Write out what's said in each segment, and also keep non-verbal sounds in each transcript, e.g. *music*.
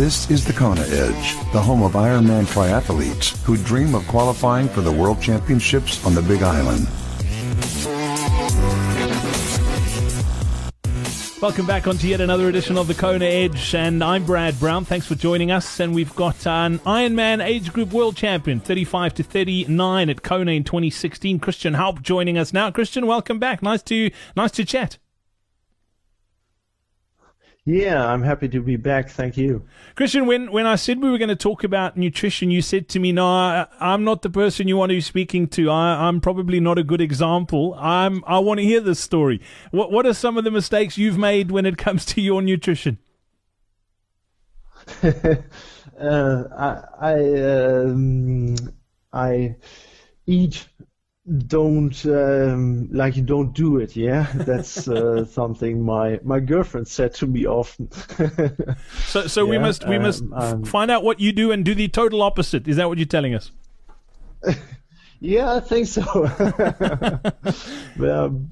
This is the Kona Edge, the home of Ironman triathletes who dream of qualifying for the World Championships on the Big Island. Welcome back onto yet another edition of the Kona Edge, and I'm Brad Brown. Thanks for joining us. And we've got an Ironman age group world champion, 35 to 39 at Kona in 2016, Christian Haupt, joining us now. Christian, welcome back. Nice to nice to chat. Yeah, I'm happy to be back. Thank you. Christian, when, when I said we were going to talk about nutrition, you said to me, no, I, am not the person you want to be speaking to. I, am probably not a good example. I'm, I want to hear this story. What, what are some of the mistakes you've made when it *laughs* comes to your nutrition? *laughs* uh, I, I, um, I eat don't um, like you don't do it yeah? *laughs* That's uh, *laughs* something my my girlfriend said to me often. So so yeah, we must we um, must um, find out what you do and do the total opposite. Is that what you're telling us? *laughs* Yeah i think so. Um,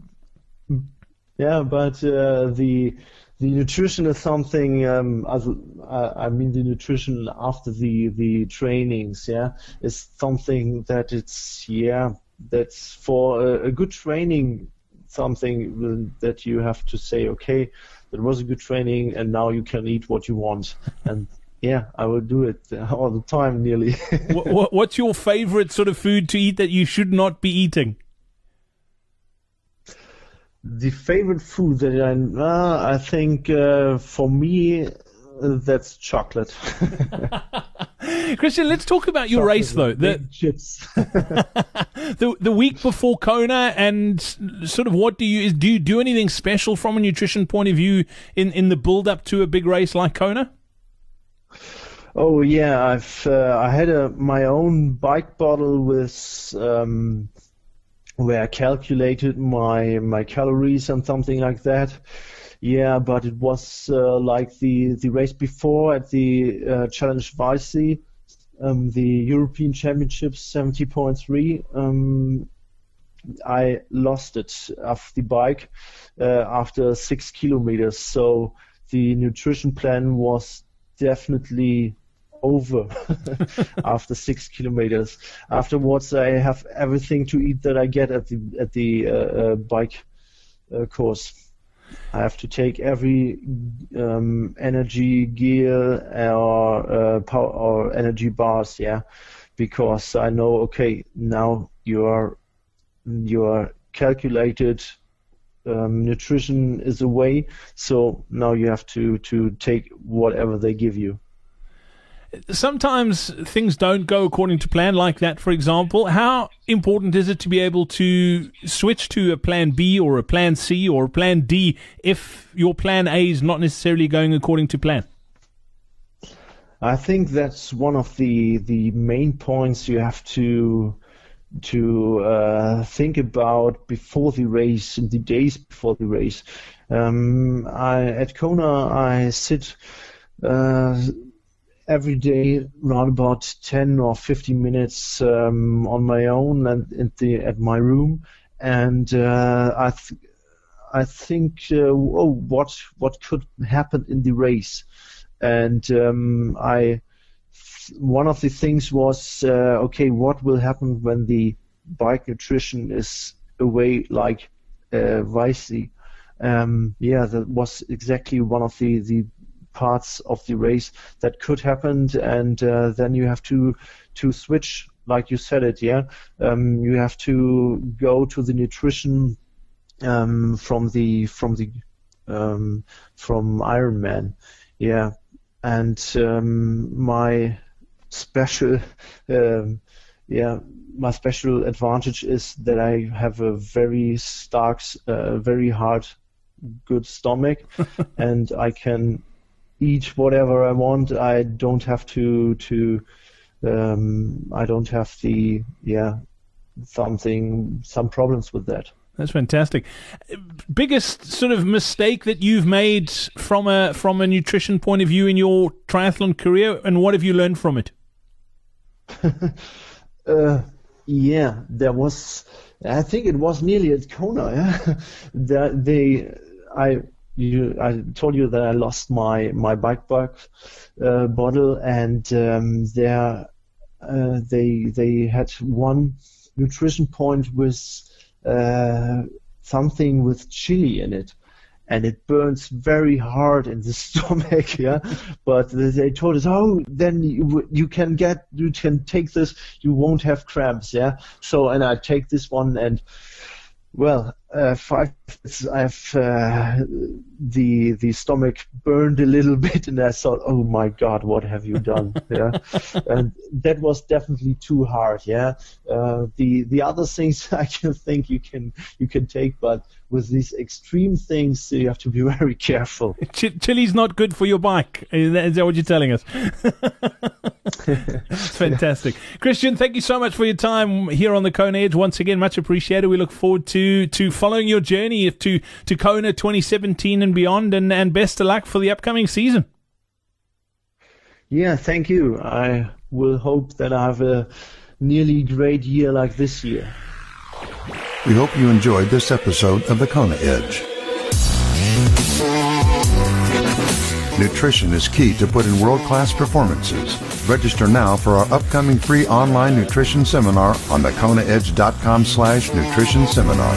yeah but uh, the the nutrition is something um, as, uh, I mean the nutrition after the the trainings yeah is something that it's yeah that's for a, a good training something that you have to say, okay, that was a good training, and now you can eat what you want. *laughs* And yeah, I will do it all the time, nearly. *laughs* what, what's your favorite sort of food to eat that you should not be eating? The favorite food that I, uh, I think uh, for me, uh, that's chocolate. *laughs* Christian, let's talk about your race though. The, *laughs* the the week before Kona, and sort of what do you do? Do you do anything special from a nutrition point of view in in the build up to a big race like Kona? Oh yeah, I've uh, I had a my own bike bottle with um, where I calculated my my calories and something like that. Yeah, but it was uh, like the the race before at the uh, Challenge Weissy um, the European Championships 70.3. Um, I lost it off the bike uh, after six kilometers. So the nutrition plan was definitely over *laughs* after six kilometers. Afterwards, I have everything to eat that I get at the at the uh, uh, bike uh, course. I have to take every um, energy gear or uh, power or energy bars, yeah, because I know okay now you are you are calculated um, nutrition is away, so now you have to to take whatever they give you sometimes things don't go according to plan, like that, for example. How important is it to be able to switch to a plan B or a plan C or a plan D if your plan A is not necessarily going according to plan? I think that's one of the the main points you have to to uh, think about before the race, in the days before the race. Um, I, at Kona, I sit. Uh, every day around about 10 or 15 minutes um, on my own and at the at my room. And uh, I th- I think uh, oh what what could happen in the race? And um, I one of the things was uh, okay what will happen when the bike nutrition is away like uh, Weissy? Um, yeah that was exactly one of the the parts of the race that could happen, and uh, then you have to to switch, like you said it, yeah. Um, you have to go to the nutrition um, from the from the um, from Ironman, yeah. And um, my special, um, yeah, my special advantage is that I have a very stark, uh, very hard, good stomach, *laughs* and I can eat whatever I want. I don't have to to um, I don't have the yeah something some problems with that. That's fantastic. Biggest sort of mistake that you've made from a from a nutrition point of view in your triathlon career, and what have you learned from it? *laughs* uh, yeah, there was. I think it was nearly at Kona. Yeah, *laughs* the, they I you, I told you that I lost my my bike box uh, bottle, and um, there uh, they they had one nutrition point with uh, something with chili in it and it burns very hard in the *laughs* stomach yeah? But they told us oh then you, you can get you can take this you won't have cramps yeah? So and i take this one and well, uh, five. I've uh, the the stomach burned a little *laughs* bit, and I thought, oh my God, what have you done? *laughs* yeah, and that was definitely too hard. Yeah, uh, the the other things *laughs* I can think you can you can take, but with these extreme things, you have to be very careful. Ch- chili's not good for your bike. Is that what you're telling us? *laughs* fantastic, Christian. Thank you so much for your time here on the Kona Edge. Once again, much appreciated. We look forward to to following your journey to to Kona 2017 and beyond, and and best of luck for the upcoming season. Yeah, thank you. I will hope that I have a nearly great year like this year. We hope you enjoyed this episode of the Kona Edge. Nutrition is key to put in world-class performances. Register now for our upcoming free online nutrition seminar on thekonaedge.com slash nutrition seminar.